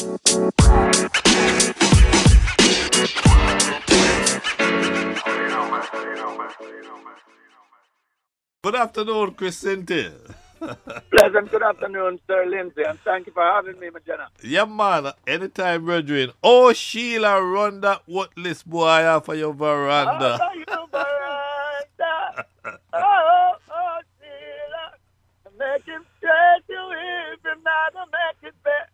Good afternoon, Chris. Pleasant good afternoon, Sir Lindsay, and thank you for having me, Majana. Yeah, man. Anytime, brethren. Oh, Sheila, run that what list boy off for your veranda. Oh, you veranda. oh, oh, Sheila. Make him straight to him, not make it better.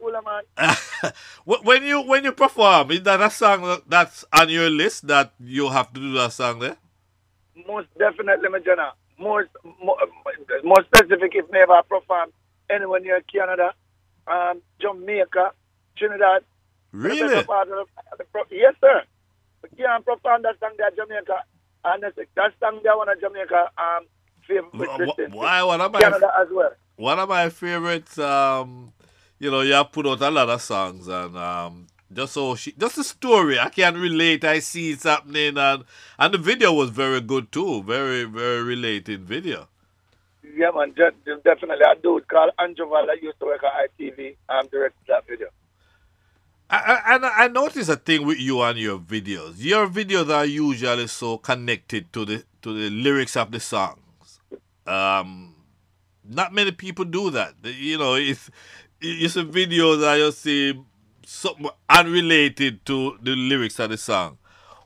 Cool, man. when you when you perform, is that a song that's on your list that you have to do that song there? Most definitely, Majana more, more, more specific if never perform anywhere near Canada, um, Jamaica, Trinidad. Really? The, yes, sir. We can't perform that song there Jamaica. And that song there one of Jamaica um, favorite Why? One of my, Canada as well. One of my favorites, um, you know, you have put out a lot of songs and um, just so she, just the story. I can relate. I see it's happening, and and the video was very good too. Very very related video. Yeah, man, definitely. I do. called Andrew that used to work at ITV. I'm directed that video. I, I, I notice a thing with you and your videos. Your videos are usually so connected to the to the lyrics of the songs. Um, not many people do that. You know, it's it's a video that you see something unrelated to the lyrics of the song.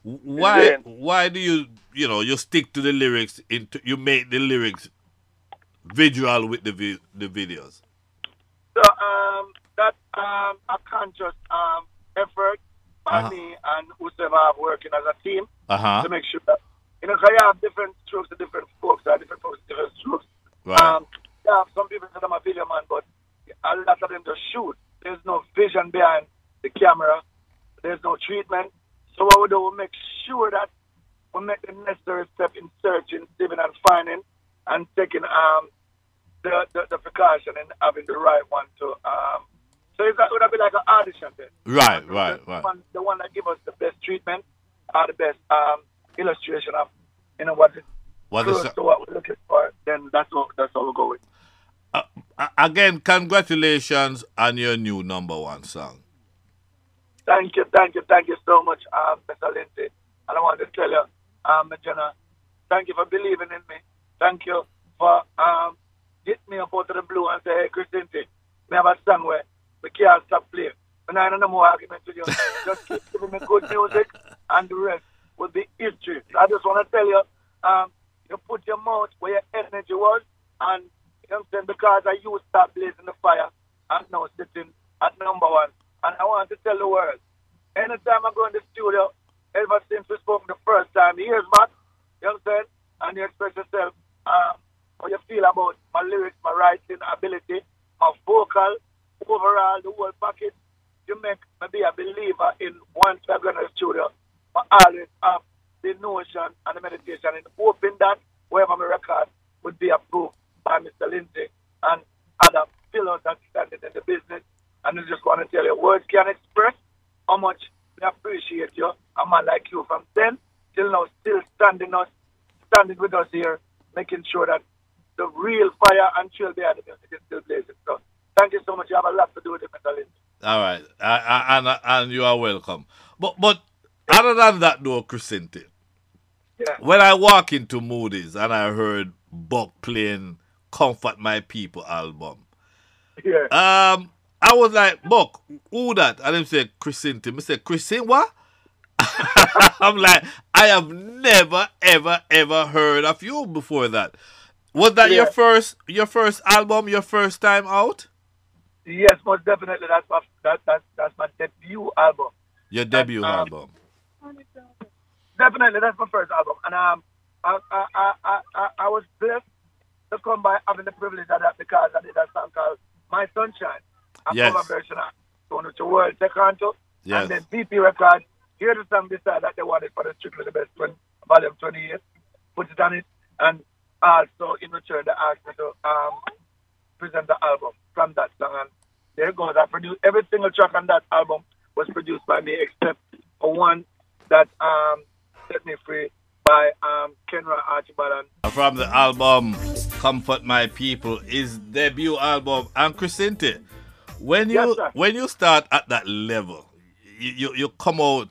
Why why do you you know you stick to the lyrics into you make the lyrics visual with the vi- the videos? So um that um a conscious um effort by uh-huh. me and working as a team uh-huh. to make sure that you know because you have different strokes and different folks, different folks, different strokes. Right. Um, yeah, some people say I'm a video man, but a lot of them just shoot. There's no vision behind the camera. There's no treatment. So what we do, we make sure that we make the necessary step in searching, saving, and finding, and taking um the, the, the precaution and having the right one to um. So it's that would be like an audition then. Right, right, the right. One, the one that give us the best treatment, or the best um illustration of you know what what is to what we're looking for. Then that's what that's how we go with. Uh, again, congratulations on your new number one song. Thank you, thank you, thank you so much, um, Mr. Lindsay. And I want to tell you, um, Jenna, thank you for believing in me. Thank you for um, me up out of the blue and say, hey, Chris Lindsay, we have a song where we can't stop playing. And I don't know more argument with you. just keep giving me good music and the rest will be history. I just want to tell you, um, you put your mouth where your energy was and you know what I'm saying? Because I used to start blazing the fire. I'm now sitting at number one. And I want to tell the world, anytime I go in the studio, ever since we spoke the first time, years back, you know what I'm saying? And you express yourself, um, how you feel about my lyrics, my writing ability, my vocal, overall, the whole package. You make me be a believer in once I go in the studio, I always have the notion and the meditation in hoping that wherever my record would be approved by Mr. Lindsay and other pillars that standing in the business. And I just want to tell you, words can't express how much we appreciate you. A man like you from then till now still standing us, standing with us here, making sure that the real fire and chill behind the music is still blazing. So thank you so much. You have a lot to do with it, Mr. Lindsay. All right, I, I, and and you are welcome. But but other than that, though, Chrisinti, yeah. when I walk into Moody's and I heard Buck playing Comfort My People album. Yeah. Um, I was like, Buck, who that? And him say, Christine. I said, Christine, what? I'm like, I have never, ever, ever heard of you before that. Was that Yeah. your first your first album, your first time out? Yes, most definitely. That's my that, that, that's my debut album. Your debut um, album. Definitely, that's my first album, and um, I I I I, I, I was blessed to come by having the privilege of that because I did a song called My Sunshine, a Yes. cover version of Going to World Tecanto, Yes. and then VP Records. Hear the song beside that they wanted for the Strictly the Best 20, volume 28, put it on it, and also in return they asked me to um present the album from that song, and there it goes. I produced every single track on that album was produced by me except for one that um set me free by um Kenra Archibald From the album Comfort My People, his debut album. And Chrisinti, When you Yes, when you start at that level, you, you, you come out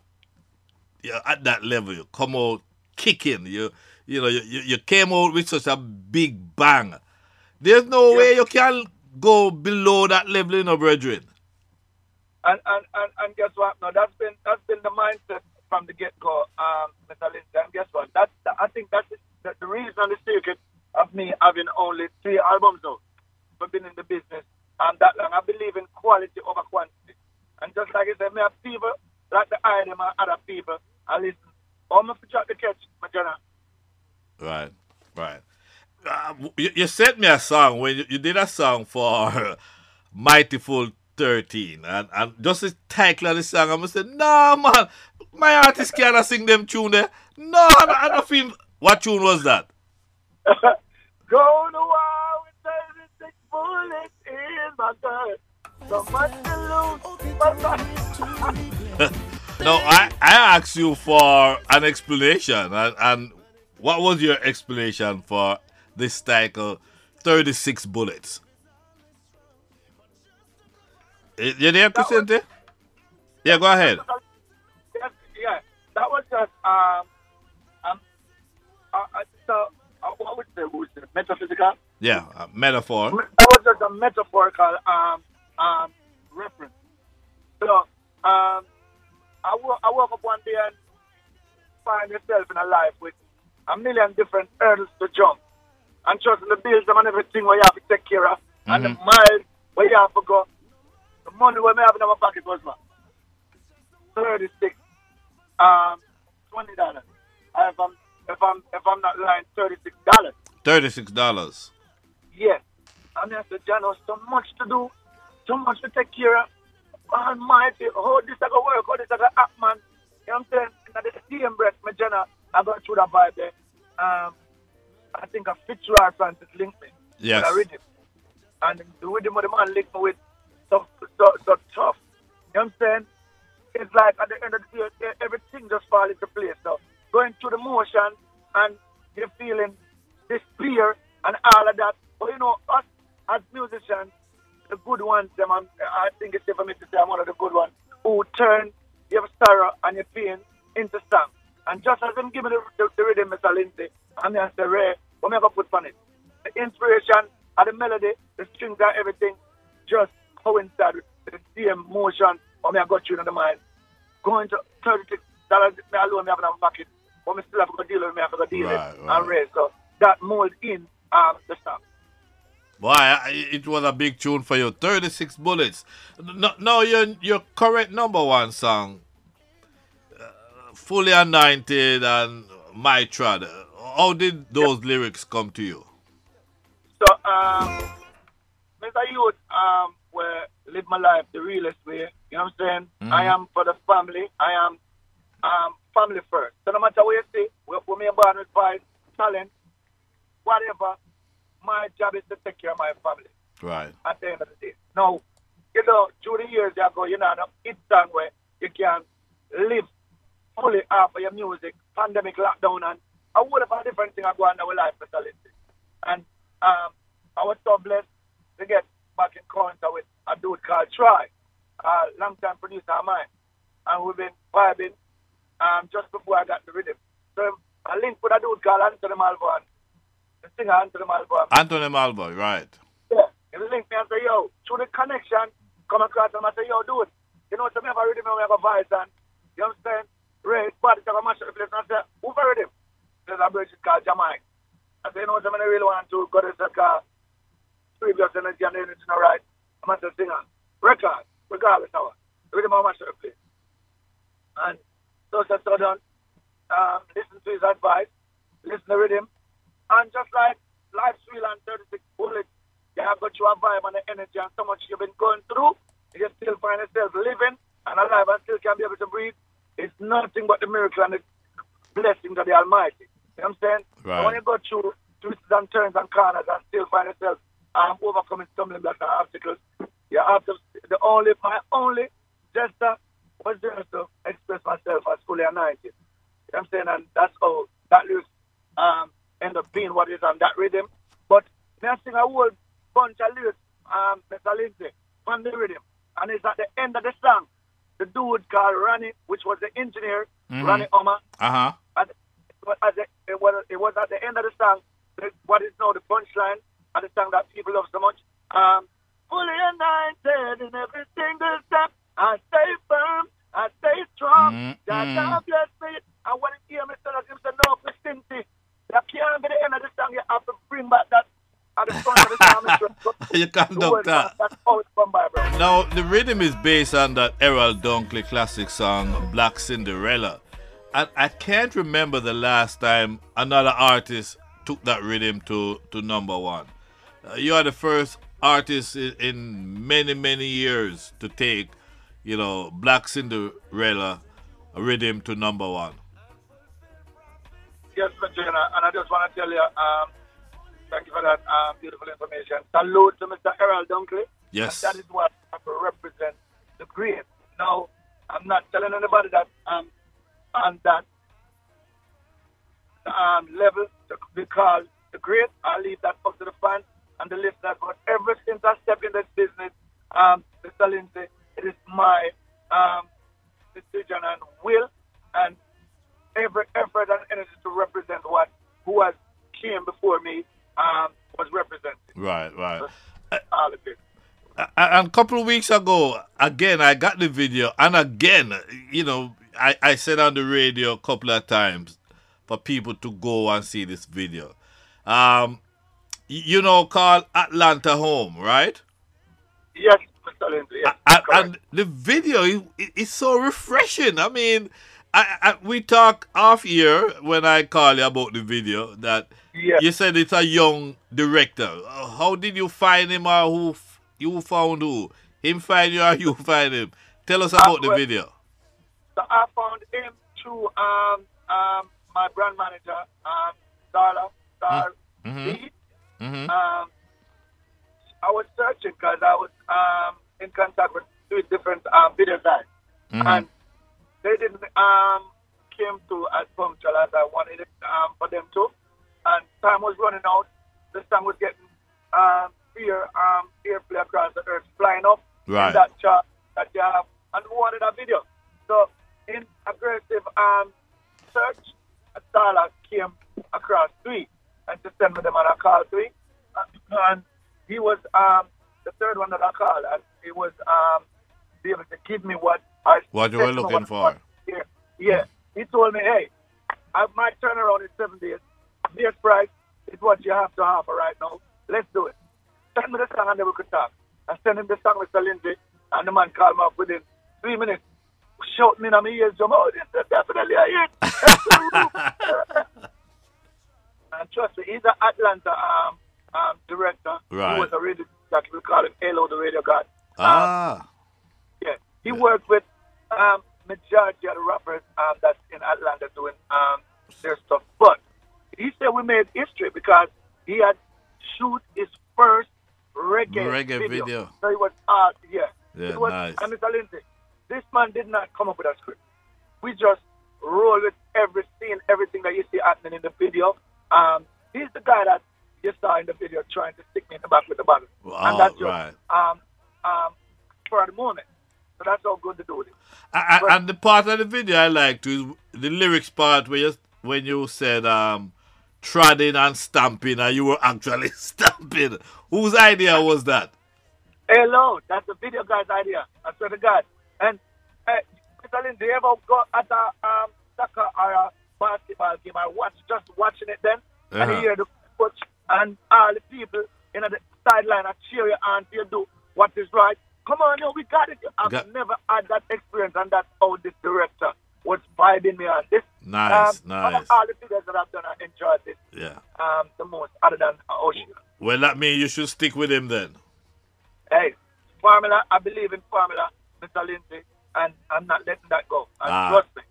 you at that level, you come out kicking. You you know you, you came out with such a big bang. There's no Yes. way you can go below that level, you know, brethren. And, and, and, and guess what? No, that's been that's been the mindset from the get go, um, Mr. Lindsay. And guess what? That's the, I think that's the, the reason and the secret of me having only three albums out for being in the business um, that long. I believe in quality over quantity. And just like I said, me have people like the item and other people. I listen. Oh, I'm to catch, my general. Right, right. Uh, you, you sent me a song when you, you did a song for Mightyful 13, and, and just the title of the song, I'm say, no, man, my artist cannot sing them tune there. No, I, I don't feel. What tune was that? Go to war with 36 bullets in my gun. So much to lose. No, I, I asked you for an explanation, and, and what was your explanation for this title, 36 Bullets? Eh, You there, Vicente? Yeah, go ahead. Was just um, um, uh, uh, so uh, what would you say? Would you say metaphysical? Yeah, a metaphor. That was just a metaphorical um, um, reference. So um, I wo- I woke up one day and find yourself in a life with a million different hurdles to jump, and trust in the bills and everything where you have to take care of, and the Mhm. miles where you have to go. The money where I have in my pocket was man. 36 um twenty dollars. If I'm if I'm if I'm not lying, thirty six dollars. $36. Yes. And I said, John, so much to do, so much to take care of. Almighty, how this I go work, how this I go act, man. You know what I'm saying? In the same breath, my Jenna, I got through that vibe there. Um, I think a Fitzgerald Francis linked me. Yes. With a rhythm. And the rhythm of the man linked me with so, so, so tough. You know what I'm saying? It's like at the end of the day, everything just fall into place. So going through the motion and you're feeling despair and all of that. But you know, us as musicians, the good ones, them, I'm, I think it's safe for me to say I'm one of the good ones, who turn your sorrow and your pain into song. And just as them give me the, the, the rhythm, Mr. Lindsay, I'm going to say, Ray, what am I going to put on it? The inspiration and the melody, the strings and everything, just coincide with the same motion what me I got you in the mind. Going to $36 me alone, me have my pocket, but me still have to deal with me, I have to deal Right, with right. and raise. So that mold in um, the song. Boy, it was a big tune for you. 36 bullets. No, no your, your current number one song, uh, Fully Anointed and My Trad. How did those lyrics come to you? So, um, Mr. Youth, um, where live my life the realest way. You know what I'm saying? I am for the family. I am um, family first. So no matter what you see, we, we may born with pride, talent, whatever. My job is to take care of my family Right. at the end of the day. Now, you know, through the years you go, you know, it's done where you can live fully off of your music, pandemic lockdown, and a whole of a different thing are going on in our life. Lindsay. And um, I was so blessed to get back in contact with a dude called Troy, a long-time producer of mine. And we've been vibing um, just before I got the rhythm. So I linked with a dude called Anthony Malvo, the singer Anthony Malvo. Anthony Malvo, right. Yeah. He linked me and say, yo, through the connection, come across him and say, yo, dude, you know, some have a rhythm and we have a voice and, you know what I'm saying? Ray, it's bad to have a mash up the place. And I said, who for rhythm? There's a bridge called Jamaica. I said, you know, some I really want to go to the car, previous energy and energy, all right? I'm a singer. Record, regardless of. Rhythm mash up the. And so I so done, um, listen to his advice, listen to rhythm, and just like life's real and 36 bullets, you have got your vibe and the energy and so much you've been going through, you can still find yourself living and alive and still can be able to breathe. It's nothing but the miracle and the blessings of the Almighty. You know what I'm saying? Right. When you go through twists and turns and corners and still find yourself um, overcoming stumbling blocks and obstacles, you have to, the only, my only gesture was just to express myself as fully anointed. You know what I'm saying? And that's how that lyrics um, end up being what is on that rhythm. But I sing a whole bunch of lyrics, um, Mr. Lindsay, on the rhythm. And it's at the end of the song. The dude called Ronnie, which was the engineer, Mhm. Ronnie Omer, Uh huh. at, at the, it, was, it was at the end of the song, the, what is now the punchline of the song that people love so much. Um, fully anointed in every single step. I stay firm, I stay strong. Mm, God. God bless me. And when he hear me that, him say, no, Chrisinti, that can't be the end of the song. You have to bring back that at the front of the song. You conduct word, that. That's how it's come by, bro. Now, the rhythm is based on that Errol Dunkley classic song, Black Cinderella. And I can't remember the last time another artist took that rhythm to, to number one. Uh, you are the first artist in, many, many years to take, you know, Black Cinderella rhythm to number one. Yes. Jenna, and I just want to tell you, um, thank you for that um, beautiful information. Salute to Mr. Errol Dunkley. Yes. That is what I represent the great. Now, I'm not telling anybody that um, on that um, level because the great. I'll leave that up to the fans and the listeners. But ever since I stepped in this business, um, Mr. Lindsay, it is my um, decision and will and every effort and energy to represent what who has came before me um, was represented. Right, right. All of it. And a couple of weeks ago, again, I got the video, and again, you know, I, I said on the radio a couple of times for people to go and see this video. Um, you know, call Atlanta Home, right? Yes, Mr. Lindsay. Yes, and the video is so refreshing. I mean, I, I, we talk off here when I call you about the video that Yes. you said it's a young director. How did you find him, or who f- you found who? Him find you, or you find him? Tell us about the well- video. So I found him through um, um, my brand manager, um, Darla, Dar Mhm. Lee. Hmm Um, I was searching because I was um, in contact with three different um, video guys, Mhm. and they didn't um, came to as punctual as I wanted it um, for them to. And time was running out. The song was getting um, fear, um, airplay across the earth, flying up Right. in that chart that you have, and we wanted a video. So in aggressive um, search, a dollar came across three, and to send me them on a call three, Uh, and he was um, the third one that I called, and he was um, be able to give me what I What you were to looking for. Yeah, yeah. He told me, hey, I might turn around in seven days. This price is what you have to offer right now. Let's do it. Send me the song and then we could talk. I sent him the song, Mr. Lindsay, and the man called me up within three minutes. Shouting in my ears, oh, this is definitely a hit. and trust me, he's an Atlanta um, um, director. Right. He was a radio, that we call him Halo, the radio god. ah. Yeah, he worked with um, majority of the rappers um, that's in Atlanta doing um, their stuff. But he said we made history because he had shoot his first reggae, Reggae video. So he was art, yeah. Yeah, it was, nice. And Mr. Lindsay, this man did not come up with a script. We just roll with every scene, everything that you see happening in the video. Um, he's the guy that you saw in the video trying to stick me in the back with the bottle. Oh, and that's just right. um, um, for the moment. So that's how good to do it. I, But- and the part of the video I liked was the lyrics part where you, when you said um, treading and stamping, and you were actually stamping. Whose idea was that? Hello, that's the video guy's idea. I swear to God. And uh, Mr. Lindsay, you ever go at a um, soccer or a basketball game I watch, just watching it then, and Uh-huh. you hear the coach and all the people in the sideline are cheer you on you do what is right. Come on, yo, we got it. I've Got- never had that experience, and that's how this director was vibing me on. This, Nice, um, nice. All the videos that I've done, I enjoyed this Yeah. um, the most, other than Ocean. Well, that means you should stick with him then. Hey, formula, I believe in formula, Mr. Lindsay, and I'm not letting that go. And Ah. trust me.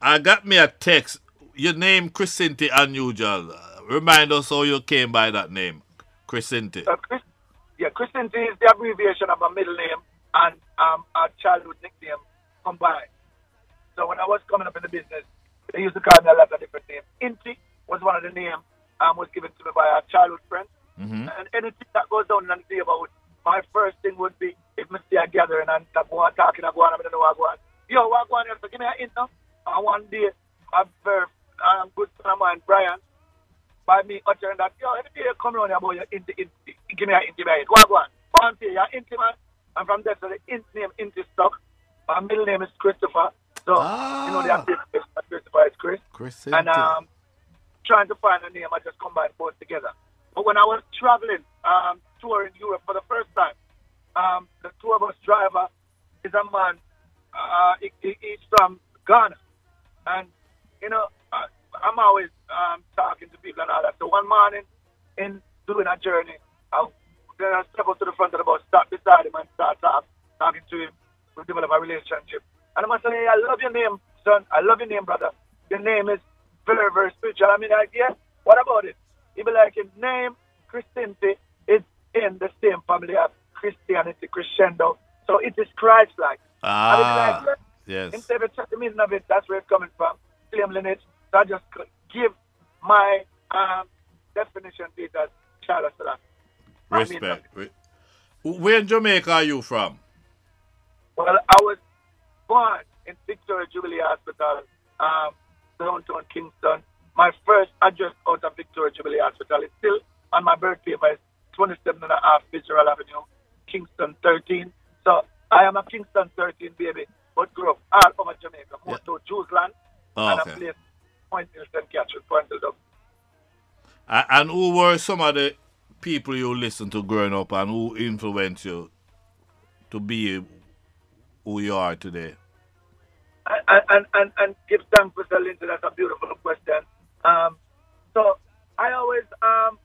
I got me a text. Your name, Chrisinti Unusual. Remind us how you came by that name, Chrisinti. Uh, Chris, yeah, Chrisinti is the abbreviation of a middle name and um, a childhood nickname combined. So when I was coming up in the business, they used to call me a lot of different names. Inti was one of the names um, was given to me by a childhood friend. hmm And anything that goes down in the neighborhood, my first thing would be if I see a gathering and I go on talking, I go on, I don't know what I go on. Yo, what go on? So give me an hint now. And one day, a very um, good friend of mine, Brian, by me uttering that, yo, every day you come around here about your int, int, give me a hint, give me a hint. What go on? Go on, say, you're inti, man. And from there, so the int name, inti stuck. My middle name is Christopher. So, Ah. you know, the Christopher is Chris. Chris And um, trying to find a name, I just combined both together. But when I was traveling, um, touring Europe for the first time, um, the tour bus driver is a man. Uh, he, he- he's from Ghana, and you know, I'm always um, talking to people and all that. So one morning, in doing a journey, I then I step up to the front of the bus, stop beside him, and start talk, talking to him. We develop a relationship. And I'm saying, hey, I love your name, son. I love your name, brother. Your name is very, very spiritual. I mean, like, yeah, what about it? He be like, his name, Chrisinti, is in the same family as Christianity, crescendo. So it is Christ-like. I mean, Ah, like, yes. Instead of the meaning of it, that's where it's coming from. Same lineage. So I just give my um, definition to it as Charles Selassie. I mean, Respect. Where in Jamaica are you from? Well, I was born in Victoria Jubilee Hospital, um, downtown Kingston. My first address out of Victoria Jubilee Hospital is still on my birth paper. It's 27 and a half Fitzgerald Avenue, Kingston 13. So I am a Kingston 13 baby, but grew up all over Jamaica, more Yeah. to Jewsland Oh, and a okay. place Point in St. Catherine, Point of A- And who were some of the people you listened to growing up and who influenced you to be who you are today? and, and, and, and give thanks for Sir Lindsay. That's a beautiful question. Um, so I always um,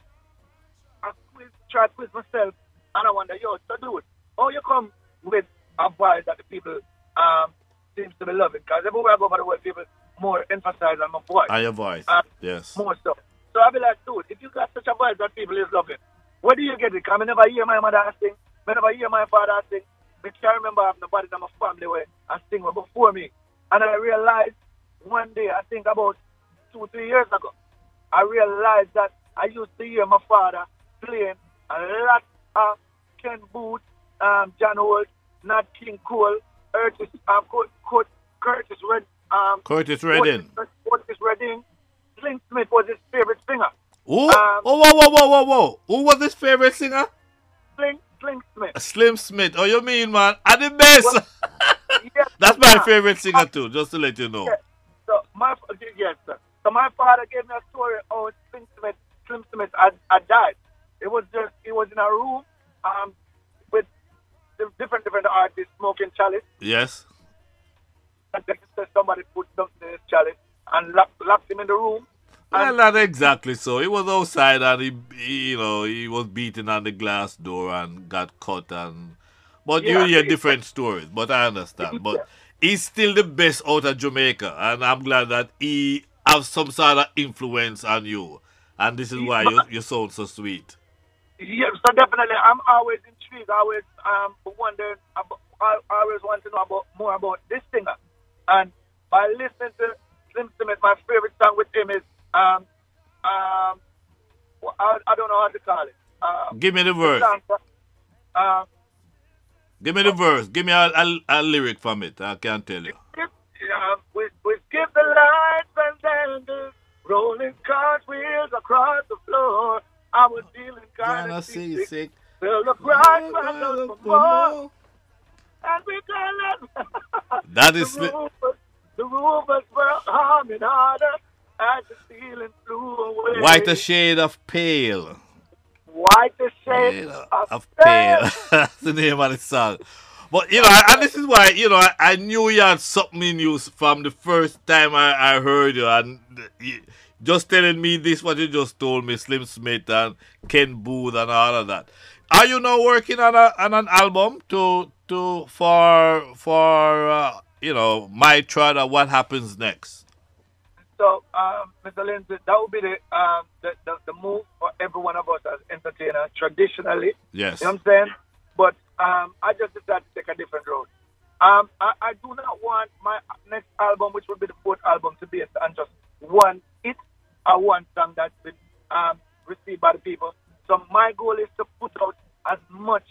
I quiz, try to quiz myself, and I wonder, yo, so dude, how you come with a voice that the people um, seems to be loving? Because everywhere I go over the world, people more emphasize on my voice, And your voice. Uh, yes. more so. So I be like, dude, if you got such a voice that people is loving, where do you get it? Because I never hear my mother sing, I never hear my father sing. Because I can't remember having nobody in my family where I sing before me. And I realized one day, I think about two, three years ago, I realized that I used to hear my father playing a lot of Ken Boothe, um, John Holt, Nat King Cole, Curtis, um, Curt, Curt, Curtis Red, um, Curtis Redding. Curtis, Curtis Redding. Clint Smith was his favorite singer. Who? Um, oh, whoa, whoa, whoa, whoa, whoa. Who was his favorite singer? Clint, Clint Smith. Slim Smith. Oh, you mean, man? At the best. Well, Yes, That's my favorite singer, too, just to let you know. Yeah. So my yes, sir. So my father gave me a story how Slim Smith, Slim Smith had, had died. It was just he was in a room um with different different artists smoking chalice. Yes. Somebody put something in his chalice and locked, locked him in the room. Well, And not exactly so. He was outside and he, he, you know, he was beaten on the glass door and got cut and. But Yeah, you hear different stories. But I understand. But he's still the best out of Jamaica, and I'm glad that he has some sort of influence on you. And this is why you you sound so sweet. yeah, so definitely I'm always intrigued. I always um wondering about, I I always want to know about more about this singer. And by listening to Slim Smith, my favorite song with him is um um well, I, I don't know how to call it. Uh, Give me the verse. song, uh, Give me the verse. Give me a, a, a lyric from it. I can't tell you. um, we we skip the lights and standards, rolling cartwheels across the floor. I was feeling kind Kinda of seasick. seasick. Till the price was up for more. And we call it. That is the rumors, the rumors were humming harder as the ceiling flew away. White a shade of pale. White the shade Pale of, of pale. That's the name of the song. But you know, and this is why you know I, I knew you had something in you from the first time I, I heard you, and you, just telling me this what you just told me, Slim Smith and Ken Boothe and all of that. Are you now working on a on an album to to for for uh, you know my trad what happens next? So, um, Mr. Lindsay, that would be the, um, the, the the move for every one of us as entertainers traditionally. Yes. You know what I'm saying? But um, I just decided to take a different road. Um, I, I do not want my next album, which will be the fourth album, to be on just one hit or one song that's been um, received by the people. So my goal is to put out as much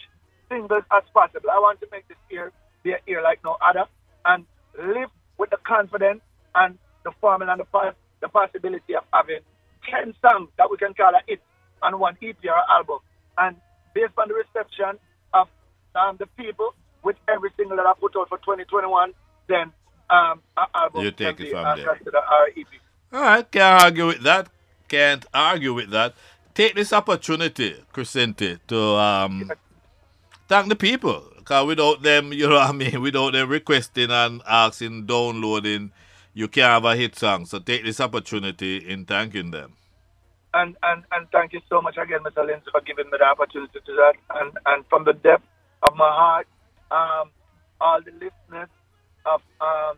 singles as possible. I want to make this year be a year like no other and live with the confidence and the formula and the, the possibility of having 10 songs that we can call a hit on one EP or album. And based on the reception of um, the people with every single that I put out for 2021, then um, our album you take can it be from there. considered our EP. All right, can't argue with that. Can't argue with that. Take this opportunity, Chrisinti, to um, thank the people. Because without them, you know what I mean, without them requesting and asking, downloading, you can't have a hit song. So take this opportunity in thanking them. And, and, and thank you so much again, Mr. Lindsay, for giving me the opportunity to do that. And, and from the depth of my heart, um, all the listeners of um,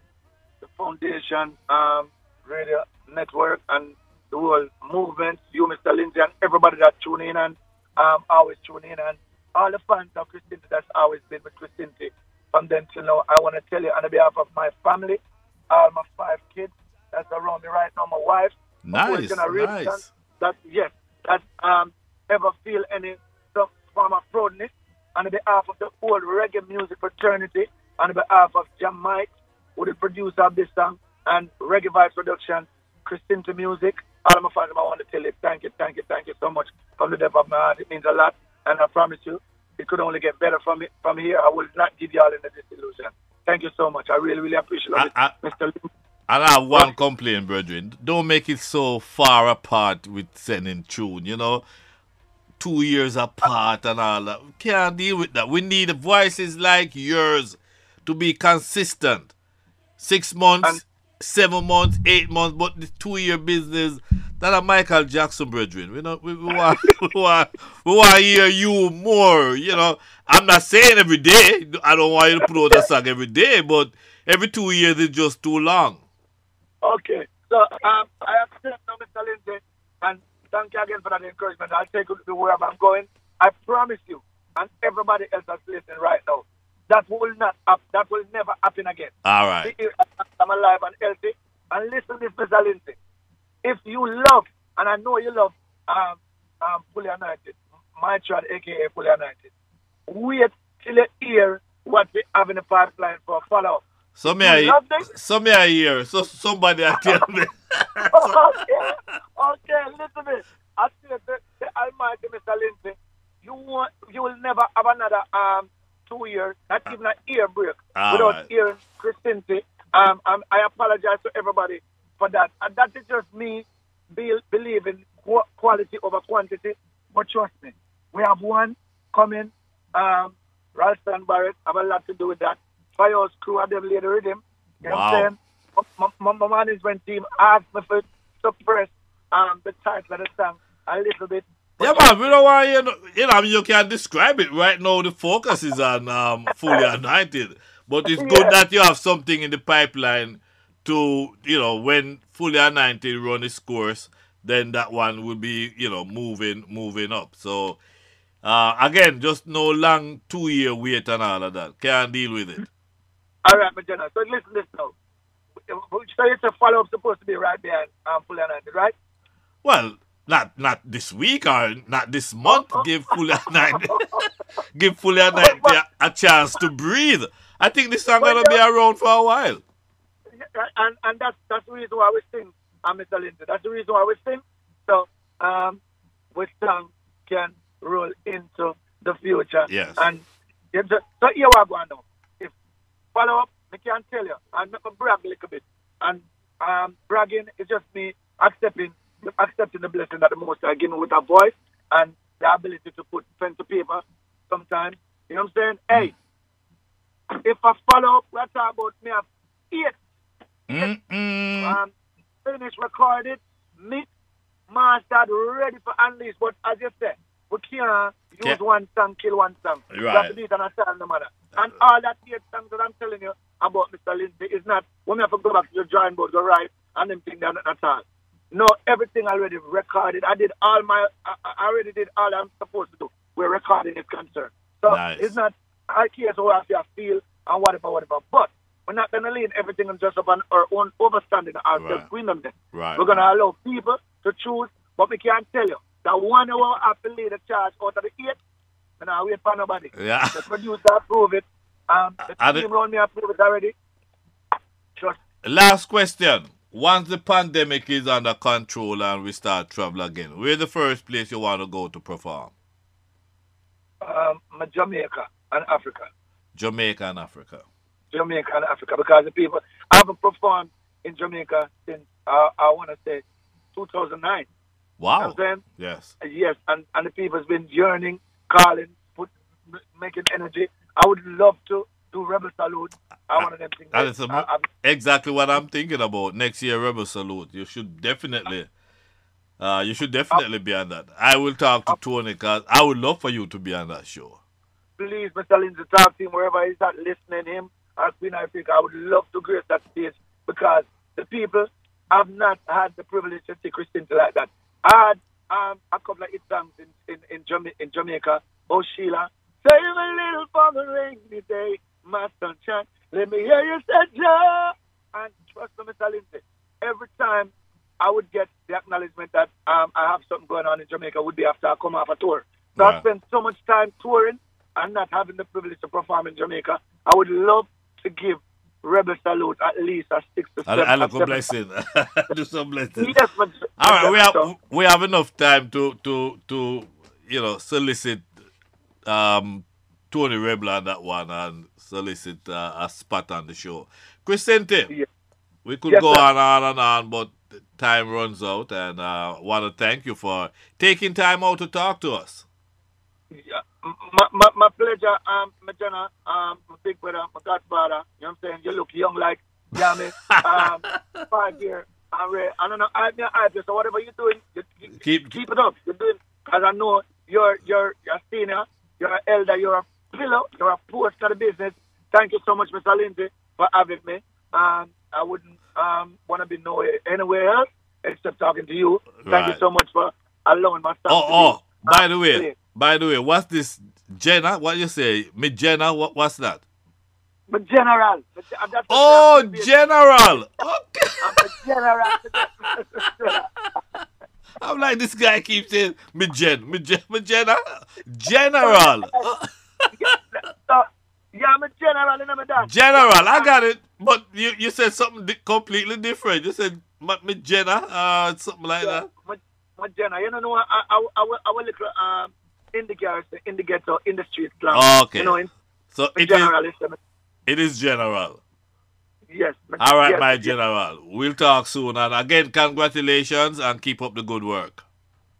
the foundation, um, radio network, and the world movement, you, Mr. Lindsay, and everybody that tune in and um, always tune in, and all the fans of Chrisinti that's always been with Chrisinti. From then till now, I want to tell you on behalf of my family, all my five kids that's around me right now, my wife, Nice, nice. that yes, that um ever feel any some form of proudness on behalf of the whole reggae music fraternity, on behalf of Jam Mike, who the producer of this song, and Reggae Vibes Production, Chrisinti Music. All of my fans, I want to tell you thank you, thank you, thank you so much from the depth of my heart. It means a lot, and I promise you, it could only get better from it, from here. I will not give y'all any disillusion. Thank you so much. I really, really appreciate I- it, I- Mr. Lim. And I have one complaint, brethren. Don't make it so far apart with sending tune, you know. Two years apart and all that. We can't deal with that. We need voices like yours to be consistent. Six months, And- seven months, eight months, but the two year business. That a Michael Jackson, brethren. We, know, we, we, want, we, want, we want to hear you more. You know, I'm not saying every day. I don't want you to put out a song every day, but every two years is just too long. Okay. So um, I accept now, Mr. Lindsay, and thank you again for that encouragement. I'll take it to wherever I'm going. I promise you, and everybody else that's listening right now, that will not up, that will never happen again. All right. I'm alive and healthy. And listen to this, Mr. Lindsay. If you love, and I know you love um, um, Fully Anointed, my child, aka Fully Anointed, wait till you hear what we have in the pipeline for follow-up. So me I, love this? so me I hear. So somebody I tell me. okay, okay, listen to me. I say the, the Almighty Mr. Lindsay, you want, you will never have another um two years, not even an ear break, All without right. hearing Chrisinti. Um, um, I apologize to everybody for that, and that is just me be, believing quality over quantity. But trust me, we have one coming. Um, Ralston Barrett have a lot to do with that. Firehouse crew have them laid the rhythm. You know what Wow. I'm saying? My, my, my management team asked me for suppress um, the title of the song a little bit. Yeah, man, we don't want you know, you know, I mean, you can't describe it. Right now, the focus is on um, fully anointed. But it's good Yeah. that you have something in the pipeline to, you know, when fully anointed run its course, then that one will be, you know, moving moving up. So, uh, again, just no long two year wait and all of that. Can't deal with it. All right, my general. So listen to this now. So it's a follow-up supposed to be right behind um, Fully Anointed, right? Well, not not this week or not this month. Give fully anointed, give fully anointed a, a chance to breathe. I think this song gonna be around for a while. And and that's that's the reason why we sing, um, Mr. Lindsay. That's the reason why we sing. So um, we song can roll into the future. Yes. And you so here we are going now. If follow up, I can tell you, I'm not gonna brag a little bit. And um, bragging is just me accepting accepting the blessing that the Most High me with a voice and the ability to put pen to paper. Sometimes, you know what I'm saying? Hey, if I follow up, we're talking about me have eight Mm-mm. um, finished, recorded, mixed, mastered, ready for unleash. But as you said, we can't use Can't- one song, kill one song. We have Right. to do it on a certain manner. And all that eight songs that I'm telling you about Mr. Lindsay is not, when we have to go back to the drawing board, go right, and them things they're not at all. No, everything already recorded. I did all my, I, I already did all I'm supposed to do We're recording is concerned. So Nice. it's not, I care so how I feel and whatever, whatever. But we're not going to lean everything just upon our own understanding ourselves. Right. Them. Right. We're going to allow people to choose, but we can't tell you that one hour to lay the charge out of the eight. And I wait for nobody. Yeah. The producer approve it. Um, the And team it- around me approve it already. Trust. Last question. Once the pandemic is under control and we start travel again, where's the first place you want to go to perform? Um, Jamaica and Africa. Jamaica and Africa. Jamaica and Africa because the people I haven't performed in Jamaica since uh, I want to say 2009. You know Wow. I'm saying? Yes. Yes, and, and the people's been yearning, calling, put, m- making energy. I would love to do Rebel Salute. I want them things. That is a, I, I'm- exactly what I'm thinking about. Next year, Rebel Salute. You should definitely, uh, you should definitely be on that. I will talk to Tony because I would love for you to be on that show. please, Mr. Lindsay, talk to him wherever he's at, listening him at Queen Africa. I would love to grace that stage because the people have not had the privilege to see Christian like that. I had um, a couple of hit songs in, in, in, Jama- in Jamaica. Oh, Sheila, save a little for the rainy day, my sunshine. Let me hear you say, Jah. And trust me, Mr. Lindsay, every time I would get the acknowledgement that um, I have something going on in Jamaica would be after I come off a tour. So I Right. spend so much time touring and not having the privilege to perform in Jamaica. I would love to give Rebel Salute at least a six to I, seven. I look blessing. Do some blessing. Yes, but All right, we have so, we have enough time to to to you know solicit um Tony Rebel on that one and solicit uh, a spot on the show. Chrisinti, Yeah. we could Yes, go sir. on and on and on, but time runs out, and uh, want to thank you for taking time out to talk to us. yeah, my, my, my pleasure, um, my Jenna, um, my big brother, my godfather. You know what I'm saying? You look young like, you know what I mean? Um, five year. I'm ready. I don't know. I'm your artist, so whatever you're doing, you, you, Keep- keep it up. You're doing, because I know you're, you're, you're a senior, you're an elder, you're a pillar, you're a post to the business. Thank you so much, Mr. Lindsay, for having me. Um, I wouldn't um, want to be nowhere, anywhere else except talking to you. Thank Right. you so much for allowing my son Oh, to oh, be, by the way, play. By the way, what's this Jenna? What you say? Me Jenna? What what's that? But general. Oh, General. Okay. I'm general. I'm like this guy keeps saying me Jen, me Jen, me Jenna, General, yeah, I'm a general and I'm a dad. General. I got it, but you you said something di- completely different. You said me, me Jenna, uh, something like that. My, my general. You know, I, I, I, I, I will little um, in the garrison, in the ghetto, in the street. slang. Oh, okay. You know, in So it is general. is, it is General. yes. All right, yes, my yes. General. We'll talk soon. And again, congratulations and keep up the good work.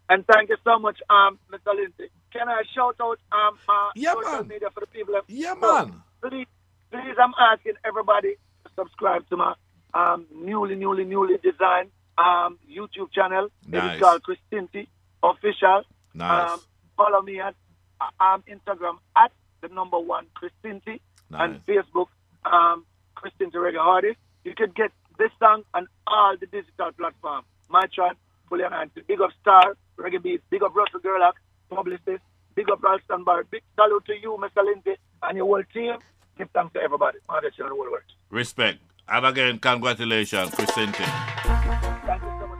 And thank you so much, um, Mr. Lindsay. Can I shout out um, my Yeah, social man. media for the people? Yeah, So, man. please, please, I'm asking everybody to subscribe to my um, newly, newly, newly designed um, YouTube channel. It Nice. is called Chrisinti Official. Nice, Um, follow me at uh, um, Instagram at the number one Chrisinti nice. and Facebook um, Chrisinti Reggae Artist. You can get this song on all the digital platforms. My chart, fully announced. Big up Star, Reggae Beat, big up Russell Gerlach, Publicist, big up Ralston Bar. Big salute to you, Mr. Lindsay, and your whole team. Give thanks to everybody. In the world. Respect. And again, congratulations, Chrisinti. Thank you so much.